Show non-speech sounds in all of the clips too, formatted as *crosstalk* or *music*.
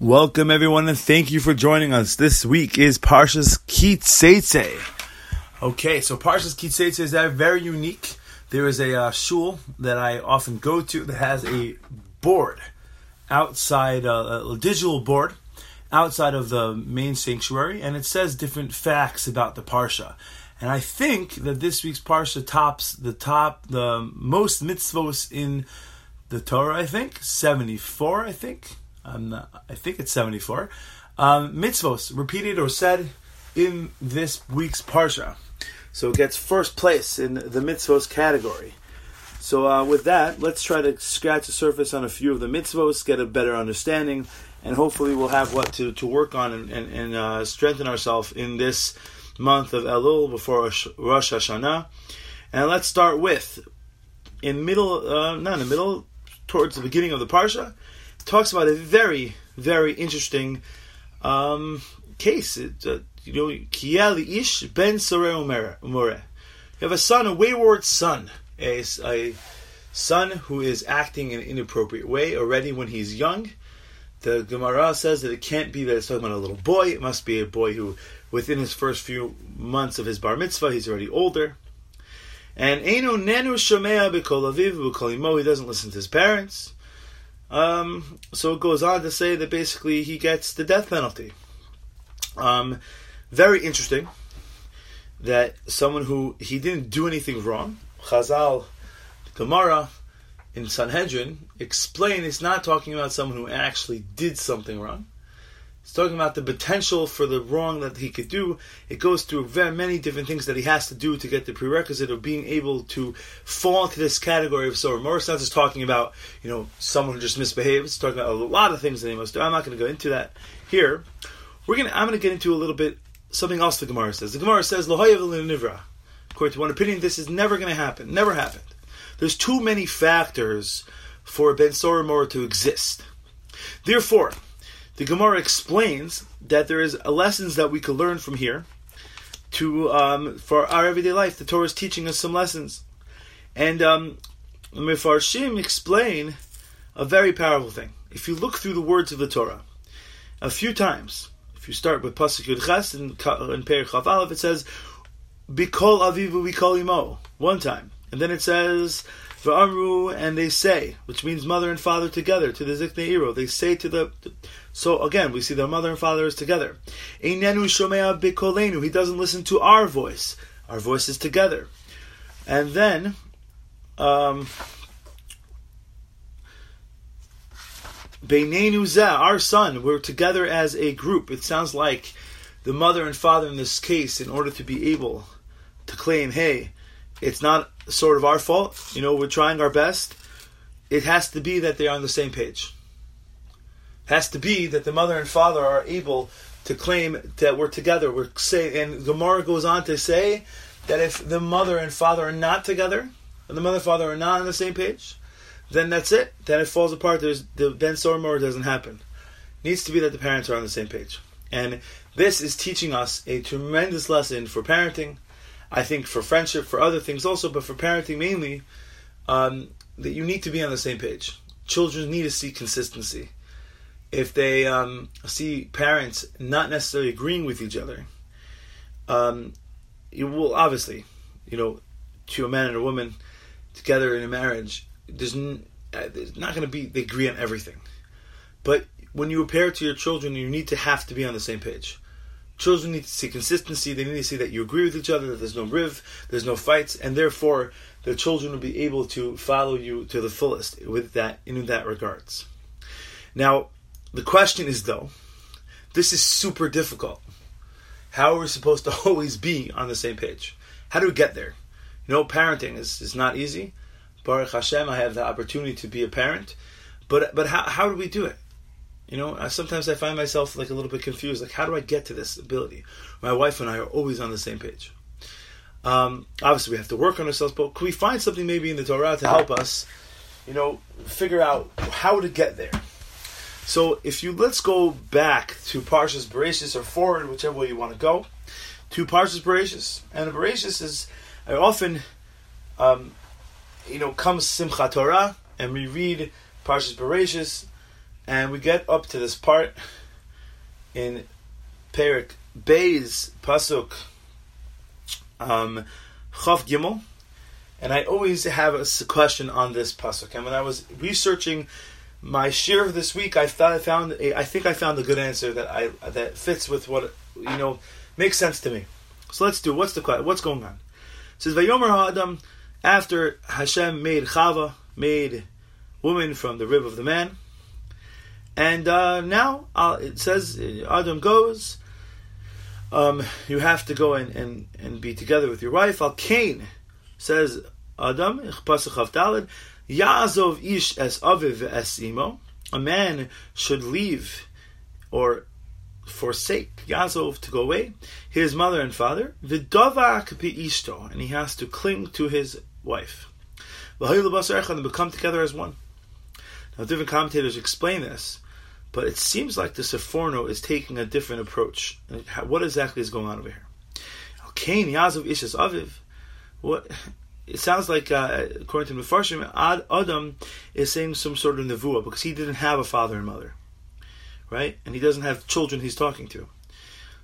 Welcome everyone and thank you for joining us. This week is Parshas Kitzeitze. Okay, so Parshas Kitzeitze is very unique. There is a uh, shul that I often go to that has a board outside, uh, a digital board outside of the main sanctuary, and it says different facts about the Parsha. And I think that this week's Parsha tops the top, the most mitzvos in the Torah, I think. 74, I think I'm not, I think it's 74. Um, mitzvos, repeated or said in this week's Parsha. So it gets first place in the mitzvos category. So uh, with that, let's try to scratch the surface on a few of the mitzvos, get a better understanding, and hopefully we'll have what to, to work on and, and, and uh, strengthen ourselves in this month of Elul before Rosh Hashanah. And let's start with, in middle, uh, not in the middle, towards the beginning of the Parsha, talks about a very, very interesting um, case. It, uh, you know, Kiel ish ben more. You have a son, a wayward son, a, a son who is acting in an inappropriate way already when he's young. The Gemara says that it can't be that it's talking about a little boy. It must be a boy who, within his first few months of his bar mitzvah, he's already older. And Eino Nenu Shomea He doesn't listen to his parents. Um, so it goes on to say that basically he gets the death penalty. Um, very interesting that someone who he didn't do anything wrong, Chazal, Gemara in Sanhedrin explain it's not talking about someone who actually did something wrong. It's talking about the potential for the wrong that he could do. It goes through very many different things that he has to do to get the prerequisite of being able to fall into this category of sorrow. Morris not just talking about, you know, someone who just misbehaves. It's talking about a lot of things that he must do. I'm not going to go into that here. We're gonna. I'm going to get into a little bit something else. The Gemara says. The Gemara says, "Nivra." According to one opinion, this is never going to happen. Never happened. There's too many factors for Ben Soromor to exist. Therefore, the Gemara explains that there is lessons that we could learn from here to um, for our everyday life. The Torah is teaching us some lessons, and um, Mefarshim explain a very powerful thing. If you look through the words of the Torah, a few times, if you start with pasuk Yud Ches and in Perich Chav Aleph, it says "Bikol Avivu Bikol Imo" one time, and then it says V'amru, and they say, which means mother and father together, to the Zikne Iro. They say to the. So again, we see their mother and father is together. Shomea. He doesn't listen to our voice. Our voice is together. And then. Um, our son, we're together as a group. It sounds like the mother and father in this case, in order to be able to claim, hey, it's not sort of our fault. You know, we're trying our best. It has to be that they're on the same page. It has to be that the mother and father are able to claim that we're together. We're say, and Gemara goes on to say that if the mother and father are not together, and the mother and father are not on the same page, then that's it. Then it falls apart. There's the Ben Sormor doesn't happen. It needs to be that the parents are on the same page. And this is teaching us a tremendous lesson for parenting, I think for friendship, for other things also, but for parenting mainly, um, that you need to be on the same page. Children need to see consistency. If they um, see parents not necessarily agreeing with each other, um, you will obviously, you know, to a man and a woman together in a marriage, there's, n- uh, there's not going to be they agree on everything. But when you pair to your children, you need to have to be on the same page. Children need to see consistency. They need to see that you agree with each other, that there's no riv, there's no fights, and therefore the children will be able to follow you to the fullest with that in that regards. Now, the question is though, this is super difficult. How are we supposed to *laughs* always be on the same page? How do we get there? You know, parenting is, is not easy. Baruch Hashem, I have the opportunity to be a parent. But but how, how do we do it? You know, sometimes I find myself like a little bit confused. Like, how do I get to this ability? My wife and I are always on the same page. Um, obviously, we have to work on ourselves, but can we find something maybe in the Torah to help us, you know, figure out how to get there? So, if you let's go back to Parshas Bereshis or forward, whichever way you want to go, to Parshas Bereshis, and Bereshis is I often, um, you know, comes Simchat Torah, and we read Parshas Bereshis And we get up to this part in Perik Bay's Pasuk um, Chav Gimel, and I always have a question on this pasuk. And when I was researching my share of this week, I thought I found a, I think I found a good answer that I that fits with what you know makes sense to me. So let's do. What's the what's going on? It says Vayomer Ha'adam after Hashem made Chava, made woman from the rib of the man, and uh, now uh, it says Adam goes. Um, you have to go and, and, and be together with your wife. Al Cain says Adam, Yaazov ish es aviv es imo. A man should leave or forsake Yazov to go away, his mother and father, v'davak ishto, and he has to cling to his wife. And become together as one. Now, different commentators explain this, but it seems like the Sephorno is taking a different approach. What exactly is going on over here? Cain Yazov Ishas Aviv. What? It sounds like, uh, according to Mefarshim, Ad Adam is saying some sort of nevuah because he didn't have a father and mother, right? And he doesn't have children he's talking to.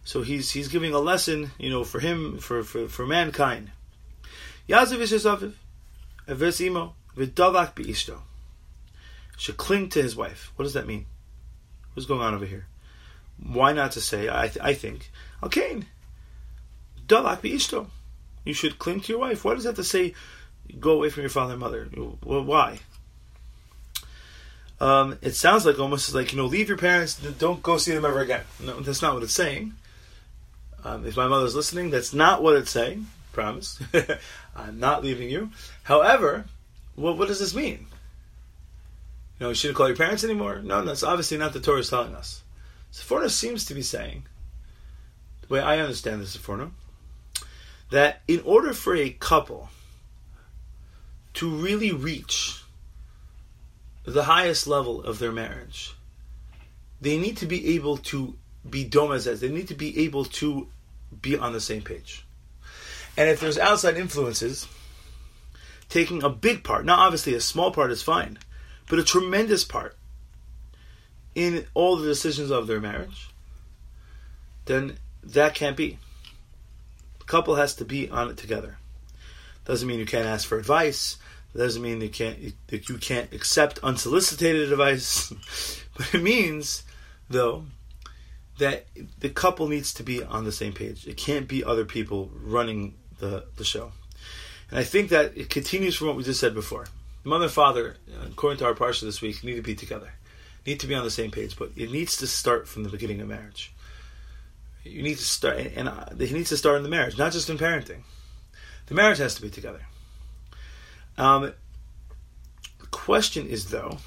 So he's he's giving a lesson, you know, for him, for for, for mankind. Yazav Ishas Aviv, Avesimo, Vidavak Beishto. Should cling to his wife. What does that mean? What's going on over here? Why not to say, I, th- I think, okay, Dalak Beishto you should cling to your wife. Why does that to say go away from your father and mother? Well, why? Um, it sounds like almost like you know, leave your parents, don't go see them ever again. No, that's not what it's saying. Um, if my mother's listening, that's not what it's saying. Promise, *laughs* I'm not leaving you. However, what what does this mean? You know, you shouldn't call your parents anymore. No, that's obviously not the Torah is telling us. Sephorno seems to be saying, the way I understand the Sephorno, that in order for a couple to really reach the highest level of their marriage, they need to be able to be domazes. They need to be able to be on the same page. And if there's outside influences taking a big part, now obviously a small part is fine, but a tremendous part in all the decisions of their marriage, then that can't be The couple has to be on it together. Doesn't mean you can't ask for advice. Doesn't mean you can't that you can't accept unsolicited advice. *laughs* but it means, though, that the couple needs to be on the same page. It can't be other people running the, the show. And I think that it continues from what we just said before. The mother and father, according to our parsha this week, need to be together, need to be on the same page. But it needs to start from the beginning of marriage you need to start, and uh, he needs to start in the marriage, not just in parenting. The marriage has to be together. Um, the question is, though,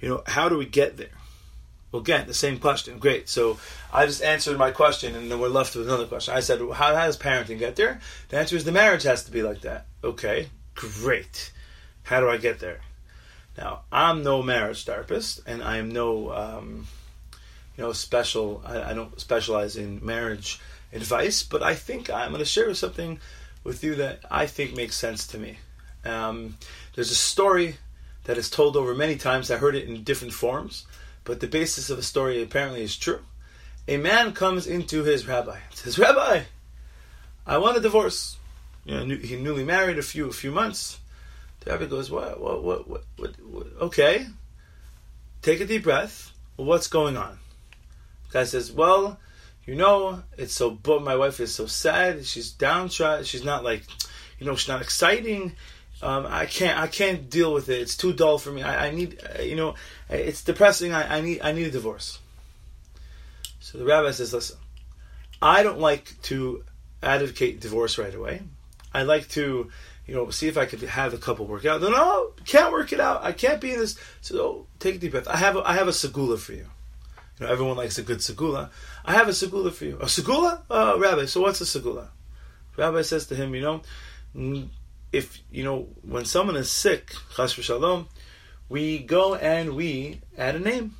you know, how do we get there? Well, again, the same question. Great. So I just answered my question, and then we're left with another question. I said, how, how does parenting get there? The answer is the marriage has to be like that. Okay, great. How do I get there? Now, I'm no marriage therapist, and I am no. Um, you know, special. I, I don't specialize in marriage advice, but I think I'm going to share something with you that I think makes sense to me. Um, there's a story that is told over many times. I heard it in different forms, but the basis of the story apparently is true. A man comes into his rabbi and says, "Rabbi, I want a divorce." You know, he newly married a few a few months. The rabbi goes, "What? What? What? What? what? Okay, take a deep breath. what's going on?" The guy says, "Well, you know, it's so. But my wife is so sad. She's downtrodden. She's not like, you know, she's not exciting. Um, I can't. I can't deal with it. It's too dull for me. I, I need. You know, it's depressing. I, I need. I need a divorce." So the rabbi says, "Listen, I don't like to advocate divorce right away. I like to." You know, see if I could have the couple work out. No, no, can't work it out. I can't be in this. So take a deep breath. I have a, I have a segula for you. You know, everyone likes a good segula. I have a segula for you. A segula? Uh, Rabbi, so what's a segula? Rabbi says to him, you know, if, you know, when someone is sick, chas v'shalom, we go and we add a name.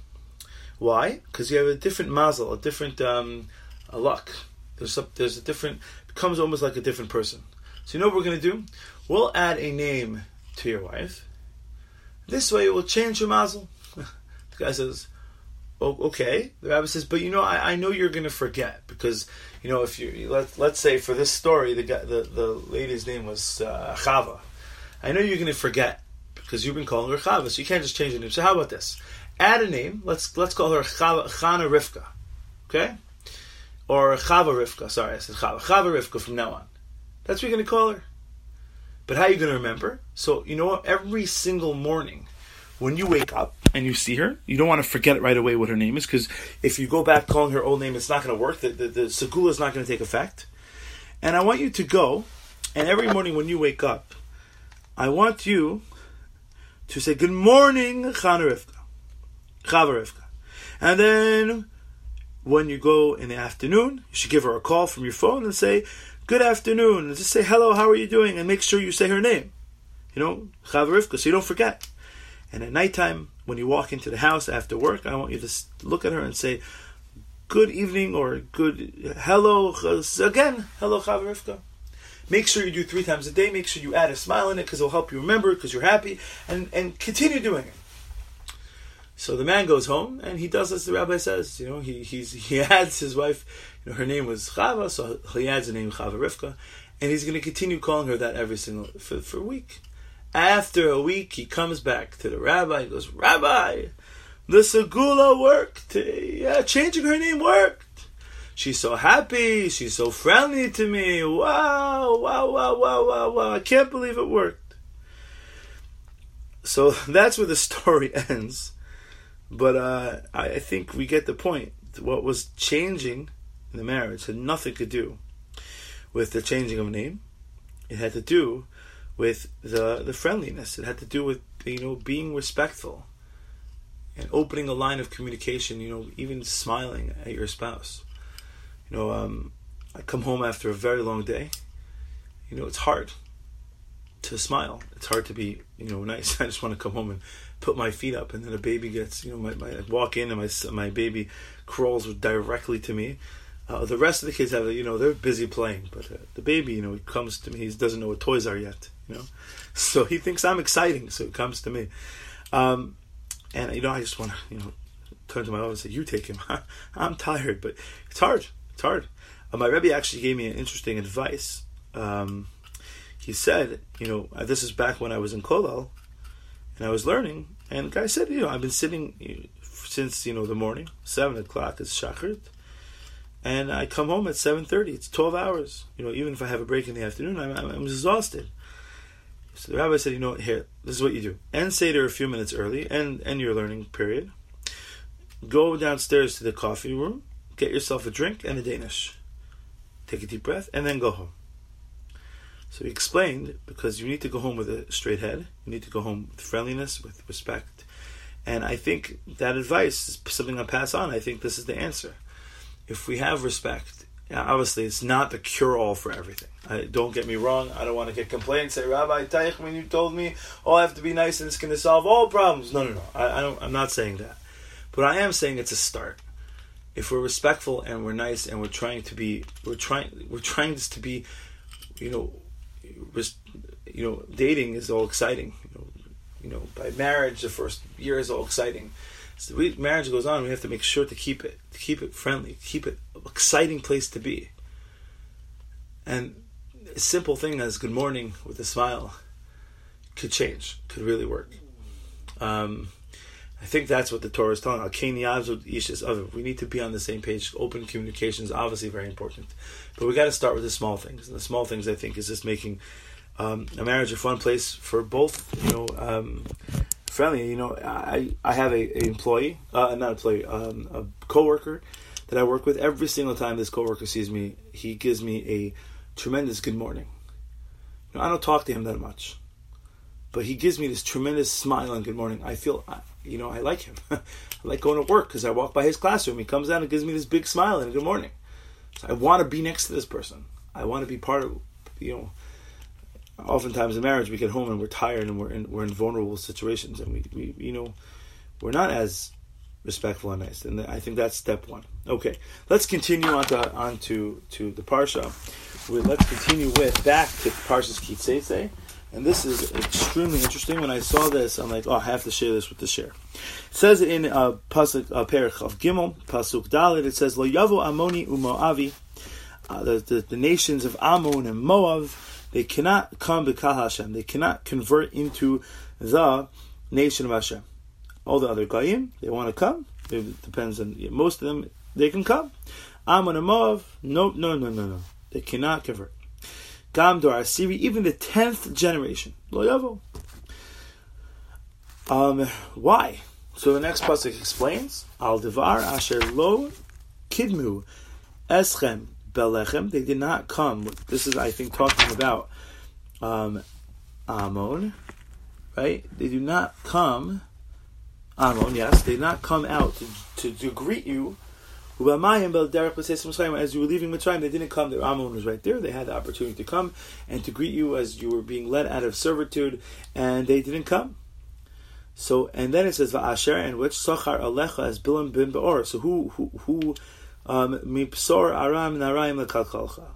Why? Because you have a different mazel, a different um, a luck. There's a, there's a different, becomes almost like a different person. So you know what we're going to do? We'll add a name to your wife. This way it will change your mazel. *laughs* The guy says, oh, okay. The rabbi says, but you know, I, I know you're going to forget because, you know, if you, let, let's say for this story, the guy, the, the lady's name was uh, Chava. I know you're going to forget because you've been calling her Chava, so you can't just change the name. So how about this? Add a name. Let's let's call her Chava, Chana Rivka, okay? Or Chava Rivka. Sorry, I said Chava. Chava Rivka from now on. That's what you're going to call her. But how are you going to remember? So you know what? Every single morning, when you wake up and you see her, you don't want to forget right away what her name is because if you go back calling her old name, it's not going to work. The, the, the segula is not going to take effect. And I want you to go, and every morning when you wake up, I want you to say, Good morning, Chana Rivka. Chava Rivka. And then when you go in the afternoon, you should give her a call from your phone and say, Good afternoon. Just say, Hello, how are you doing? And make sure you say her name. You know, Chava Rivka, so you don't forget. And at nighttime, when you walk into the house after work, I want you to look at her and say, Good evening or good hello again. Hello, Chava Rivka. Make sure you do three times a day. Make sure you add a smile in it because it'll help you remember because you're happy and, and continue doing it. So the man goes home and he does as the rabbi says. You know, he he's, he *laughs* adds his wife. You know, her name was Chava, so he adds the name Chava Rivka, and he's going to continue calling her that every single for, for a week. After a week, he comes back to the rabbi. He goes, Rabbi, the segula worked. Yeah, changing her name worked. She's so happy. She's so friendly to me. Wow, wow, wow, wow, wow, wow. I can't believe it worked. So *laughs* that's where the story *laughs* ends. But uh, I think we get the point. What was changing in the marriage had nothing to do with the changing of name. It had to do with the the friendliness. It had to do with you know being respectful and opening a line of communication. You know, even smiling at your spouse. You know, um, I come home after a very long day. You know, it's hard to smile. It's hard to be, you know, nice. *laughs* I just want to come home and put my feet up, and then a baby gets, you know, my, my I walk in and my my baby crawls directly to me. Uh, the rest of the kids have, you know, they're busy playing, but uh, the baby, you know, he comes to me. He doesn't know what toys are yet, you know, *laughs* so he thinks I'm exciting, so he comes to me. Um, and you know, I just want to, you know, turn to my wife and say, "You take him." *laughs* I'm tired, but it's hard. It's hard. Uh, my Rebbe actually gave me an interesting advice. Um, he said, you know, uh, this is back when I was in Kollel, and I was learning, and the guy said, you know, I've been sitting since, you know, the morning, 7 o'clock is Shachrit, and I come home at 7.30, it's 12 hours. You know, even if I have a break in the afternoon, I'm, I'm, I'm exhausted. So the rabbi said, you know, here, this is what you do. End Seder a few minutes early, and, end your learning period. Go downstairs to the coffee room, get yourself a drink and a Danish. Take a deep breath and then go home. So he explained because you need to go home with a straight head, you need to go home with friendliness, with respect. And I think that advice is something I pass on. I think this is the answer. If we have respect, obviously it's not the cure all for everything. I, don't get me wrong. I don't want to get complaints. Say, Rabbi Teichman, you told me, oh, I have to be nice and it's going to solve all problems. No, no, no. I, I don't. I'm not saying that. But I am saying it's a start if we're respectful and we're nice and we're trying to be we're trying we're trying this to be you know you know dating is all exciting. You know, you know by marriage the first year is all exciting. So we, marriage goes on we have to make sure to keep it to keep it friendly keep it exciting place to be. And a simple thing as good morning with a smile could change could really work. Um, I think that's what the Torah is telling us. We need to be on the same page. Open communication is obviously very important, but we got to start with the small things. And the small things, I think, is just making um, a marriage a fun place for both. You know, um, friendly. You know, I I have a, a employee, uh, not employee, um, a coworker that I work with. Every single time this coworker sees me, he gives me a tremendous good morning. You know, I don't talk to him that much, but he gives me this tremendous smile and good morning. I feel you know, I like him. *laughs* I like going to work because I walk by his classroom. He comes out and gives me this big smile and good morning. So I want to be next to this person. I want to be part of, you know, oftentimes in marriage we get home and we're tired and we're in, we're in vulnerable situations and we, we, you know, we're not as respectful and nice. And I think that's step one. Okay, let's continue on to, on to, to the Parsha. We, let's continue with back to Parshas Ki Seitzei. And this is extremely interesting. When I saw this, I'm like, oh, I have to share this with the share. It says in uh, pasuk uh, Perich of Gimel, pasuk Dalit. It says, "Lo yavo Amoni uMoavi." Uh, the, the, the nations of Ammon and Moab, they cannot come b'kal Hashem. They cannot convert into the nation of Hashem. All the other goyim, they want to come. It depends on most of them. They can come. Ammon and Moab, no, no, no, no, no. They cannot convert. Gamdor Asiri, even the tenth generation. Lo. Um, why? So the next pasuk explains Al Devar Asher Lo Kidmu Eschem Belechem. They did not come. This is, I think, talking about um, Ammon, right? They do not come. Ammon, yes, they did not come out to, to, to greet you as you were leaving Mitzrayim, they didn't come. The Ammon was right there. They had the opportunity to come and to greet you as you were being led out of servitude, and they didn't come. So, and then it says Va'asher, and which Sachar Alecha as Bilam bin Beor. So who who who um, Mipsor Aram Naraim Lekalkalcha.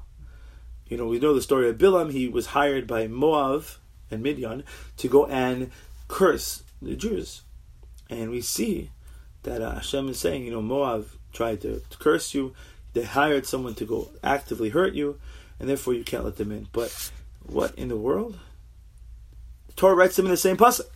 You know, we know the story of Bilam. He was hired by Moab and Midian to go and curse the Jews, and we see that uh, Hashem is saying, you know, Moab tried to, curse you. They hired someone to go actively hurt you, and therefore you can't let them in. But what in the world? The Torah writes them in the same pasuk,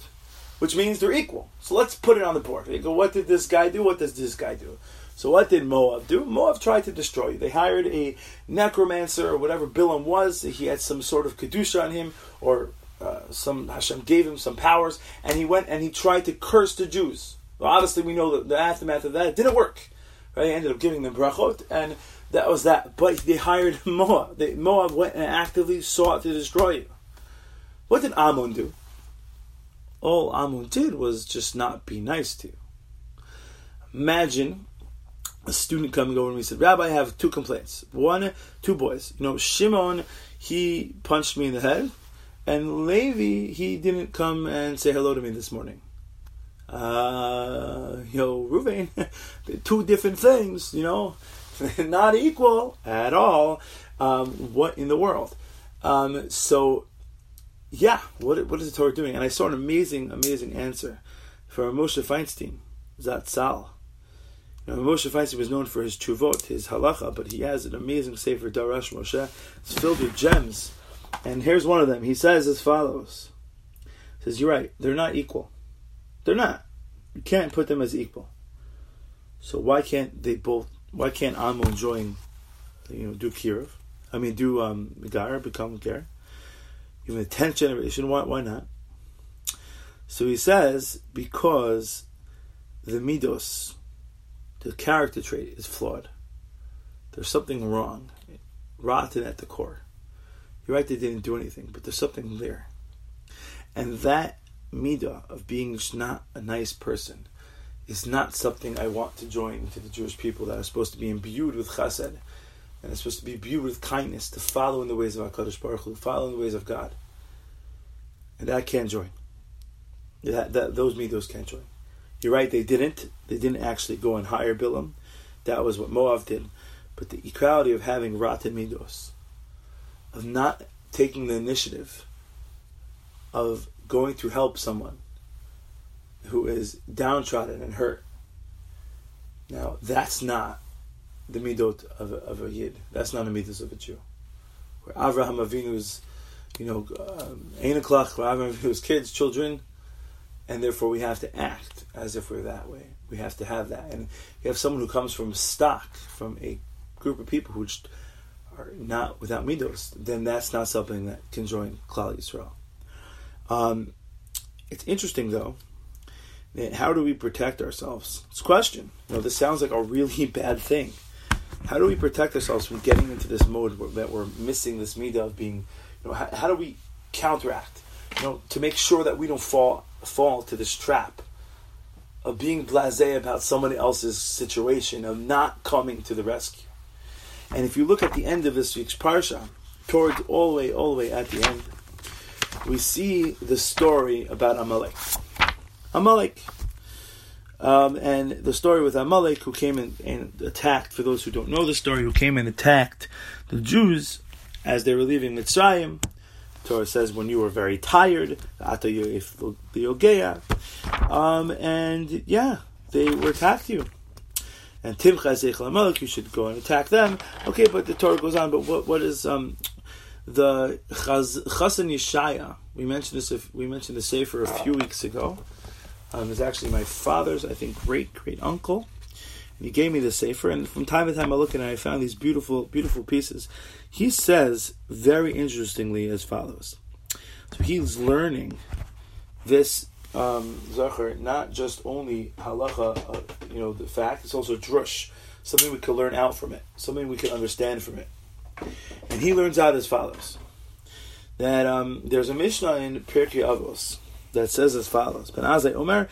which means they're equal. So let's put it on the board. They go, what did this guy do? What does this guy do? So what did Moab do? Moab tried to destroy you. They hired a necromancer or whatever Bilam was. He had some sort of kedusha on him, or uh, some Hashem gave him some powers, and he went and he tried to curse the Jews. Well, obviously, we know that the aftermath of that didn't work. Right? Ended up giving them brachot, and that was that. But they hired *laughs* Moab. They, Moab went and actively sought to destroy you. What did Ammon do? All Ammon did was just not be nice to you. Imagine a student coming over to me and said, Rabbi, I have two complaints. One, two boys. You know, Shimon, he punched me in the head, and Levi, he didn't come and say hello to me this morning uh, know, Ruvain, *laughs* two different things, you know, *laughs* not equal at all. Um, what in the world? Um, so, yeah, what what is the Torah doing? And I saw an amazing, amazing answer for Moshe Feinstein, Zatzal. Know, Moshe Feinstein was known for his chuvot, his halacha, but he has an amazing sefer Darash Moshe. It's filled with gems. And here's one of them. He says as follows. He says, You're right, they're not equal. They're not. You can't put them as equal. So why can't they both? Why can't Ammon join? You know, do Kirov? I mean, do um, become Ger? Even the tenth generation. Why? Why not? So he says because the midos, the character trait, is flawed. There's something wrong, rotten at the core. You're right; they didn't do anything, but there's something there, and that midah of being not a nice person is not something I want to join to the Jewish people that are supposed to be imbued with chesed and are supposed to be imbued with kindness, to follow in the ways of HaKadosh Baruch Hu, follow in the ways of God. And that can't join. That, that, those midos can't join. You're right, they didn't. They didn't actually go and hire Bilam. That was what Moab did. But the equality of having rotten midos, of not taking the initiative, of going to help someone who is downtrodden and hurt. Now, that's not the midot of a, of a yid. That's not the midot of a Jew. Where Avraham Avinu's, you know, Einaklach, um, Avraham Avinu's kids, children, and therefore we have to act as if we're that way. We have to have that. And if you have someone who comes from stock, from a group of people who are not without midos, then that's not something that can join Klal Yisrael. Um, it's interesting though. that How do we protect ourselves? It's a question. You know, this sounds like a really *laughs* bad thing. How do we protect ourselves from getting into this mode where, that we're missing this midah of being? You know, how, how do we counteract? You know, to make sure that we don't fall fall to this trap of being blasé about somebody else's situation, of not coming to the rescue. And if you look at the end of this week's parsha, towards all the way, all the way at the end, we see the story about Amalek. Amalek. Um, and the story with Amalek, who came in and attacked, for those who don't know the story, who came and attacked the Jews as they were leaving Mitzrayim. Torah says when you were very tired, um, and yeah, they were attacked you. And timcha Amalek, you should go and attack them. Okay, but the Torah goes on. But what what is um, the Chaz, Chasan Yeshaya? We mentioned this. If, we mentioned the Sefer a few weeks ago. Um, it's actually my father's, I think, great great uncle. And he gave me the Sefer, and from time to time I look at it, and I found these beautiful beautiful pieces. He says very interestingly as follows. So he's learning this um, not just only halacha, uh, you know, the fact, it's also drush, something we can learn out from it, something we can understand from it. And he learns out as follows that um, there's a Mishnah in Pirkei Avos that says as follows: Ben Azai Omer,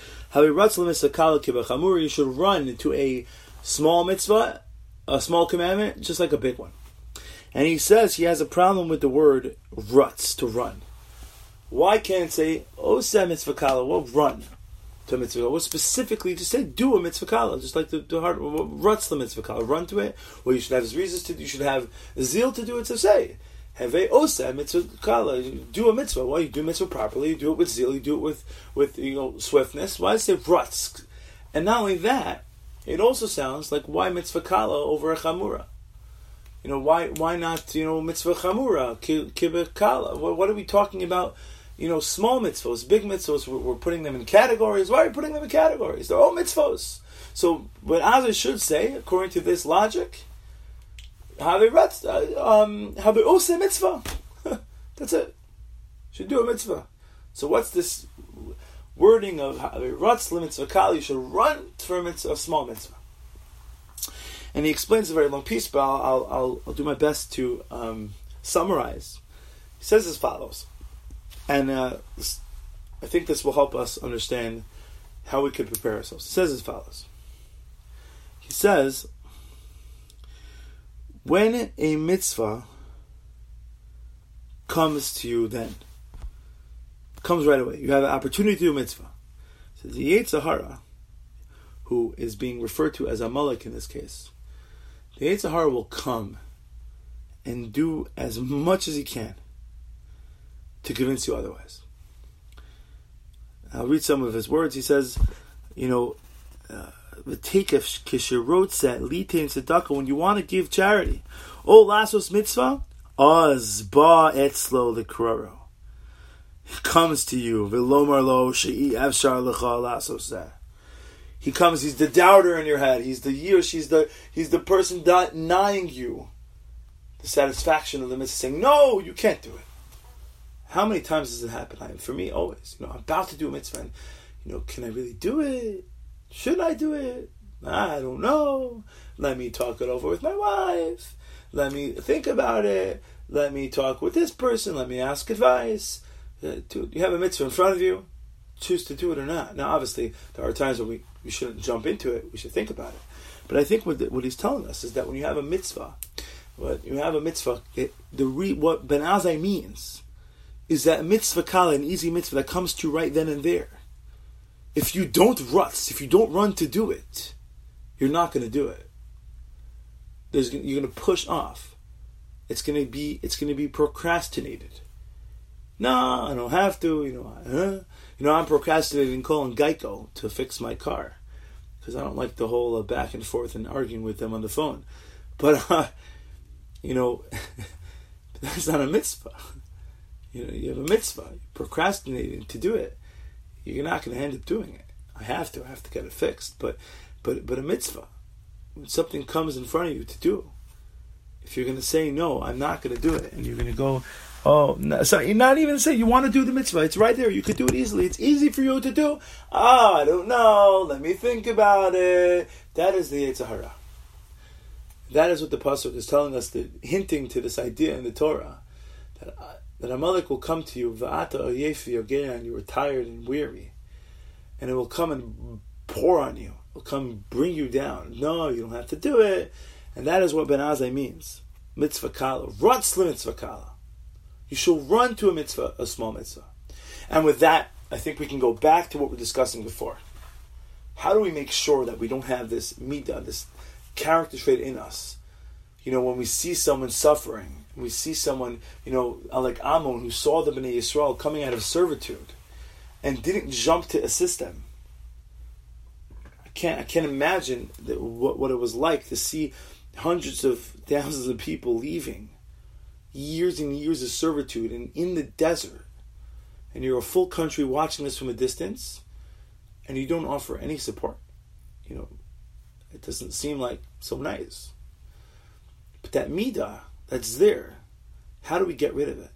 you should run into a small mitzvah, a small commandment, just like a big one. And he says he has a problem with the word ruts, to run. Why can't say Oseh mitzvah kala? Well, run to mitzvah. Well, specifically to say do a mitzvah kala, just like the, the heart ruts the mitzvah kala, run to it. Well, you should have reasons to. You should have zeal to do it. So say have a oseh mitzvah kala. Do a mitzvah. Well, you do mitzvah properly. You do it with zeal. You do it with with you know swiftness. Why say ruts? And not only that, it also sounds like why mitzvah kala over a chamura. You know why why not you know mitzvah chamura kibbeh kala? What are we talking about? You know, small mitzvos, big mitzvos, we're, we're, putting them in categories. Why are we putting them in categories? They're all mitzvos. So what Azar should say, according to this logic, uh, um, mitzvah. *laughs* That's it. Should do a mitzvah. So what's this wording of ratz mitzvah kal? You should run for a, mitzvah, a small mitzvah. And he explains a very long piece, but I'll, I'll, I'll do my best to um, summarize. He says as follows. And uh, I think this will help us understand how we could prepare ourselves. He says as follows. He says, when a mitzvah comes to you, then comes right away. You have an opportunity to do a mitzvah. So the Yetzer Hara, who is being referred to as Amalek in this case, the Yetzer Hara will come and do as much as he can to convince you otherwise. I'll read some of his words. He says, you know, uh, the takef kishirot set litain tzedakah when you want to give charity. Oh, lasos mitzvah, oz ba etzlo lekroro. He comes to you, v'lomar lo she'i avshar lecha lasos He comes. He's the doubter in your head. He's the year. She's the. He's the person denying you the satisfaction of the mitzvah, saying, "No, you can't do it." How many times does it happen? I, for me, always. You know, I'm about to do a mitzvah. And, you know, can I really do it? Should I do it? I don't know. Let me talk it over with my wife. Let me think about it. Let me talk with this person. Let me ask advice. Uh, you have a mitzvah in front of you. Choose to do it or not. Now, obviously, there are times when we, we shouldn't jump into it. We should think about it. But I think what, the, what he's telling us is that when you have a mitzvah, what you have a mitzvah, it, the re, what Ben Azai means is that mitzvah kala, an easy mitzvah that comes to you right then and there. If you don't ruts, if you don't run to do it, you're not going to do it. There's, you're going to push off. It's going to be it's going to be procrastinated. Nah, I don't have to. You know, huh? you know, I'm procrastinating calling Geico to fix my car because I don't like the whole uh, back and forth and arguing with them on the phone. But *laughs* uh, you know, *laughs* that's not a mitzvah. You know, you have a mitzvah, you're procrastinating to do it. You're not going to end up doing it. I have to. I have to get it fixed. But, but, but a mitzvah, when something comes in front of you to do, if you're going to say no, I'm not going to do it, and you're going to go, oh, no, so you're not even say you want to do the mitzvah. It's right there. You could do it easily. It's easy for you to do. Ah, oh, I don't know. Let me think about it. That is the Yetzer Hara. That is what the pasuk is telling us, the, hinting to this idea in the Torah that that Amalek will come to you, va'ata oyefi and you are tired and weary, and it will come and pour on you. It will come bring you down. No, you don't have to do it. And that is what Ben Azai means. Mitzvah kala. Runs mitzvah kala. You shall run to a mitzvah, a small mitzvah. And with that, I think we can go back to what we are discussing before. How do we make sure that we don't have this midah, this character trait in us? You know, when we see someone suffering, we see someone, you know, like Ammon, who saw the Bnei Yisrael coming out of servitude and didn't jump to assist them. I can't, I can't imagine that, what, what it was like to see hundreds of *laughs* thousands of people leaving years and years of servitude and in the desert. And you're a full country watching this from a distance and you don't offer any support. You know, it doesn't seem like so nice. But that midah that's there, how do we get rid of it?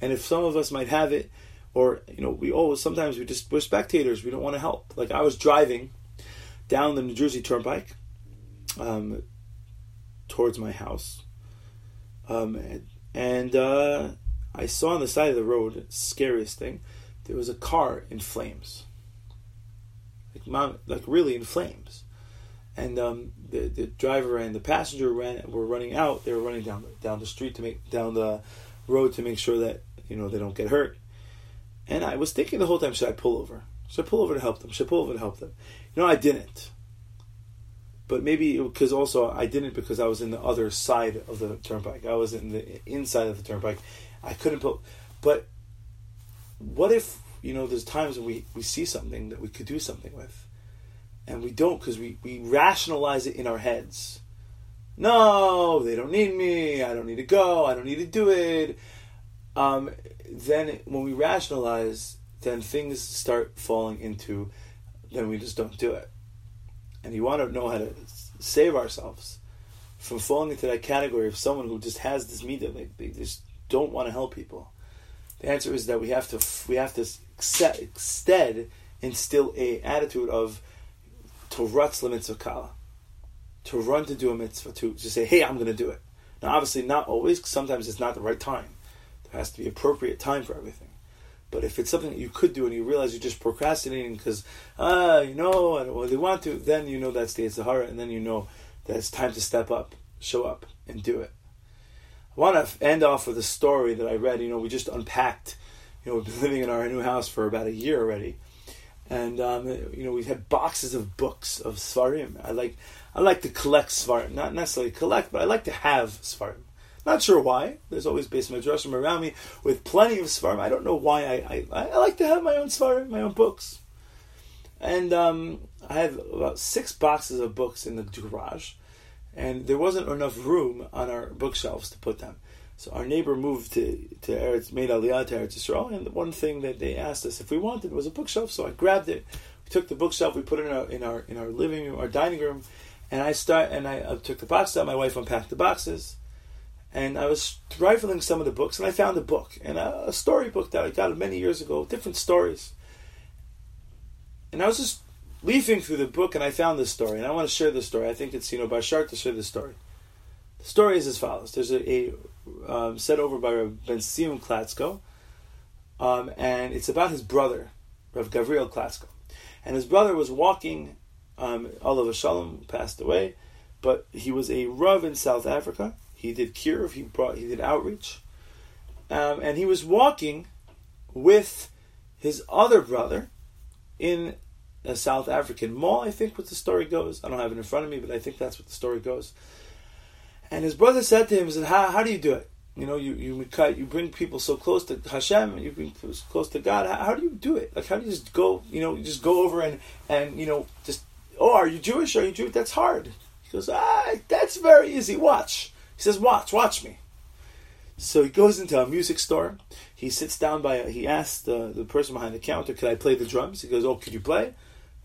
And if some of us might have it, or you know, we always sometimes we just we're spectators. We don't want to help. Like I was driving down the New Jersey Turnpike um, towards my house, um, and, and uh, I saw on the side of the road, scariest thing, there was a car in flames, like like really in flames and um, the the driver and the passenger ran were running out. They were running down down the street to make down the road to make sure that you know they don't get hurt. And I was thinking the whole time, should I pull over? Should I pull over to help them? Should I pull over to help them? You know, I didn't. But maybe because also I didn't because I was in the other side of the turnpike. I was in the inside of the turnpike. I couldn't pull. But what if you know? There's times when we we see something that we could do something with and we don't because we, we rationalize it in our heads. No, they don't need me. I don't need to go. I don't need to do it. Um, then when we rationalize, then things start falling into, then we just don't do it. And you want to know how to save ourselves from falling into that category of someone who just has this midah, they, they just don't want to help people. The answer is that we have to we have to instead instill a attitude of to rutz mitzvah kala, to run to do a mitzvah, to, to say, hey, I'm going to do it. Now, obviously, not always, sometimes it's not the right time. There has to be appropriate time for everything. But if it's something that you could do and you realize you're just procrastinating because, ah, you know, I don't really want to, then you know that's the Sahara, and then you know that it's time to step up, show up, and do it. I want to end off with a story that I read. You know, we just unpacked. You know, we've been living in our new house for about a year already and um, you know we had boxes of books of svarim. I like I like to collect svarim, not necessarily collect, but I like to have svarim. Not sure why. There's always base madrashim around me with plenty of svarim. I don't know why. I, I, I like to have my own svarim, my own books. And um, I have about six boxes of books in the garage, and there wasn't enough room on our bookshelves to put them. So our neighbor moved to to Eretz, made Aliyah to Eretz Yisrael, and the one thing that they asked us if we wanted was a bookshelf. So I grabbed it. We took the bookshelf, we put it in our in our in our living room, our dining room, and I start and I took the box out. My wife unpacked the boxes, and I was rifling some of the books, and I found a book and a, a story book that I got many years ago, different stories. And I was just leafing through the book, and I found this story, and I want to share this story. I think it's you know by Shark to share this story. The story is as follows: There's a, a um, said over by Rav Ben Sion Klatzko, um, and it's about his brother, Rav Gavriel Klatzko. And his brother was walking, um, Olav Shalom passed away, but he was a Rav in South Africa. He did kiruv, he brought, he did outreach, um, and he was walking with his other brother in a South African mall. I think what the story goes. I don't have it in front of me, but I think that's what the story goes. And his brother said to him, he said, how, how do you do it? You know, you, you cut, you bring people so close to Hashem, and you bring people close to God. How, how, do you do it? Like, how do you just go, you know, you just go over and, and, you know, just, oh, are you Jewish? Are you Jewish? That's hard. He goes, ah, that's very easy. Watch. He says, watch, watch me. So he goes into a music store. He sits down by, he asks the, the person behind the counter, could I play the drums? He goes, oh, could you play?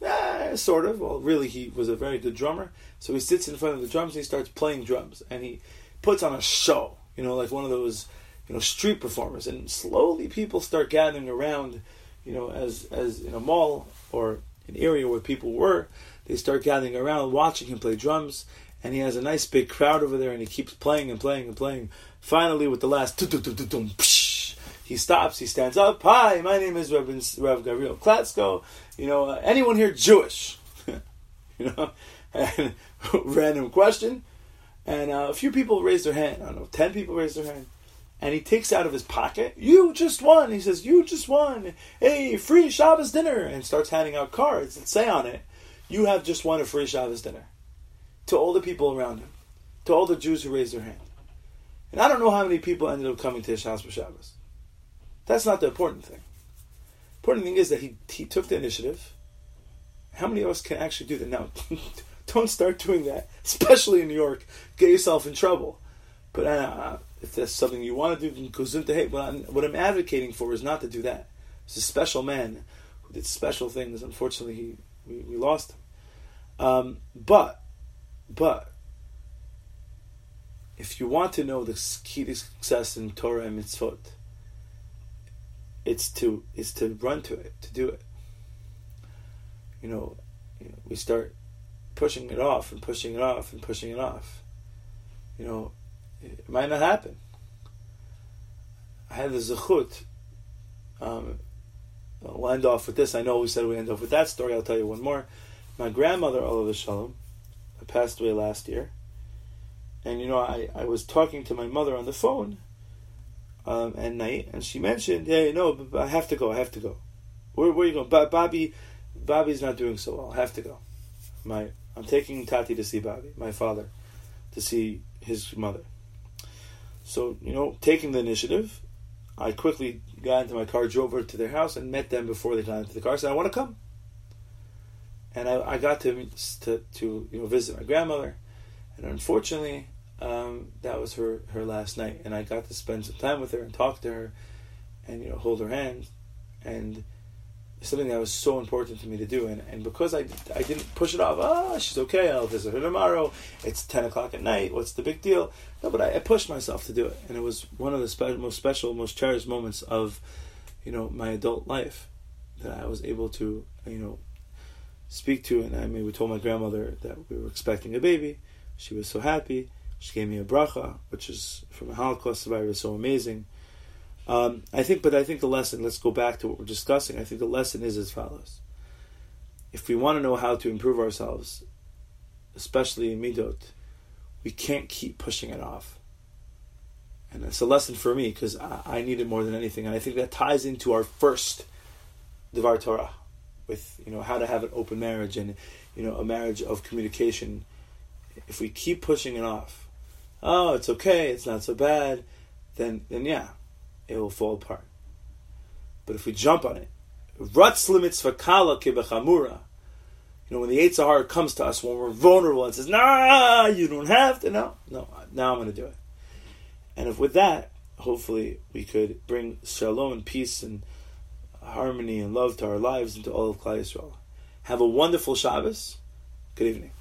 Eh, sort of. Well, really, he was a very good drummer. So he sits in front of the drums and he starts playing drums, and he puts on a show. You know, like one of those, you know, street performers. And slowly, people start gathering around. You know, as as in a mall or an area where people were, they start gathering around, watching him play drums. And he has a nice big crowd over there, and he keeps playing and playing and playing. Finally, with the last he stops, he stands up. Hi, my name is Rev, Rev Gabriel Klatzko. You know, uh, anyone here Jewish? *laughs* you know, and *laughs* random question. And uh, a few people raised their hand. I don't know, 10 people raised their hand. And he takes out of his pocket, you just won. He says, you just won. Hey, free Shabbos dinner. And starts handing out cards that say on it, you have just won a free Shabbos dinner. To all the people around him. To all the Jews who raised their hand. And I don't know how many people ended up coming to his house for Shabbos. That's not the important thing. Important thing is that he, he took the initiative. How many of us can actually do that? Now, *laughs* don't start doing that, especially in New York. Get yourself in trouble. But uh, if that's something you want to do, then kuzunta hey. What I'm, what I'm advocating for is not to do that. He's a special man who did special things. Unfortunately, he we, we lost him. Um, but, but, if you want to know the key to success in Torah and mitzvot, it's to is to run to it, to do it. You know, we start pushing it off and pushing it off and pushing it off. You know, it might not happen. I had the zechut. Um, we'll end off with this. I know we said we end off with that story. I'll tell you one more. My grandmother, Aleha Shalom, passed away last year. And you know, I, I was talking to my mother on the phone um, at night, and she mentioned, "Hey, no, I have to go. I have to go. Where, where are you going, Bobby? Bobby's not doing so well. I have to go. My, I'm taking Tati to see Bobby, my father, to see his mother. So you know, taking the initiative, I quickly got into my car, drove over to their house, and met them before they got into the car. Said, "I want to come." And I, I got to, to to you know visit my grandmother, and unfortunately, um, that was her her last night, and I got to spend some time with her and talk to her, and you know hold her hand, and something that was so important to me to do. And, and because I, I didn't push it off, ah, she's okay, I'll visit her tomorrow. It's 10 o'clock at night, what's the big deal? No, but I, I pushed myself to do it. And it was one of the spe- most special, most cherished moments of, you know, my adult life that I was able to, you know, speak to. And I mean, we told my grandmother that we were expecting a baby. She was so happy. She gave me a bracha, which is from a Holocaust survivor, so amazing. Um, I think, but I think the lesson. Let's go back to what we're discussing. I think the lesson is as follows: If we want to know how to improve ourselves, especially in midot, we can't keep pushing it off. And it's a lesson for me because I, I, need it more than anything, and I think that ties into our first Devar Torah, with you know how to have an open marriage and you know a marriage of communication. If we keep pushing it off, oh, it's okay, it's not so bad, then then yeah, it will fall apart. But if we jump on it, Ratz l'mitzvah kala kibachamura. You know, when the Yetzer Hara comes to us, when we're vulnerable and says, nah, you don't have to, no, no, now I'm going to do it. And if with that, hopefully we could bring shalom and peace and harmony and love to our lives and to all of Klal Yisrael. Have a wonderful Shabbos. Good evening.